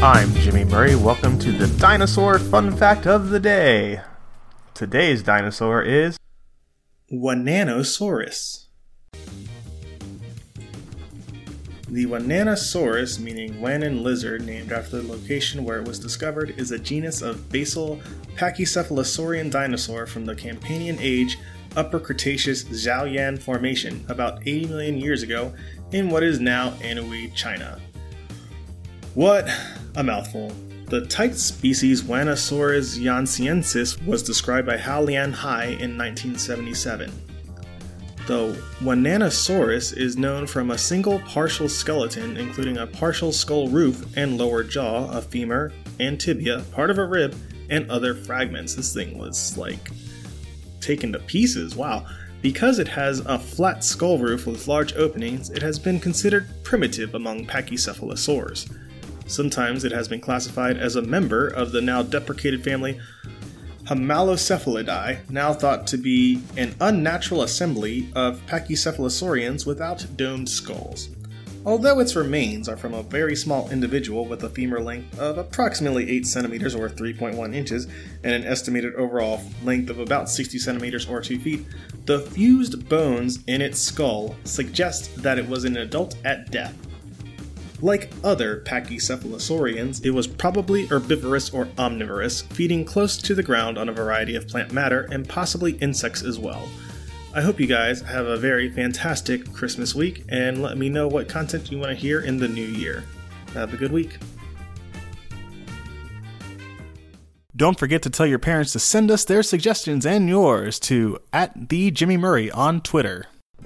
Murray. Welcome to the dinosaur fun fact of the day. Today's dinosaur is Wannanosaurus. The Wannanosaurus, meaning Wannan lizard, named after the location where it was discovered, is a genus of basal pachycephalosaurian dinosaur from the Campanian Age Upper Cretaceous Xiaoyan Formation about 80 million years ago in what is now Anhui, China. What a mouthful. The type species Wanosaurus yansiensis was described by Hou Lianhai in 1977. The Wannanosaurus is known from a single partial skeleton, including a partial skull roof and lower jaw, a femur and tibia, part of a rib, and other fragments. This thing was like taken to pieces. Wow. Because it has a flat skull roof with large openings, it has been considered primitive among pachycephalosaurs. Sometimes it has been classified as a member of the now deprecated family Homalocephalidae, now thought to be an unnatural assembly of pachycephalosaurians without domed skulls. Although its remains are from a very small individual with a femur length of approximately 8 centimeters or 3.1 inches and an estimated overall length of about 60 centimeters or 2 feet, the fused bones in its skull suggest that it was an adult at death. Like other pachycephalosaurians, it was probably herbivorous or omnivorous, feeding close to the ground on a variety of plant matter and possibly insects as well. I hope you guys have a very fantastic Christmas week and let me know what content you want to hear in the new year. Have a good week. Don't forget to tell your parents to send us their suggestions and yours to at the Jimmy Murray on Twitter.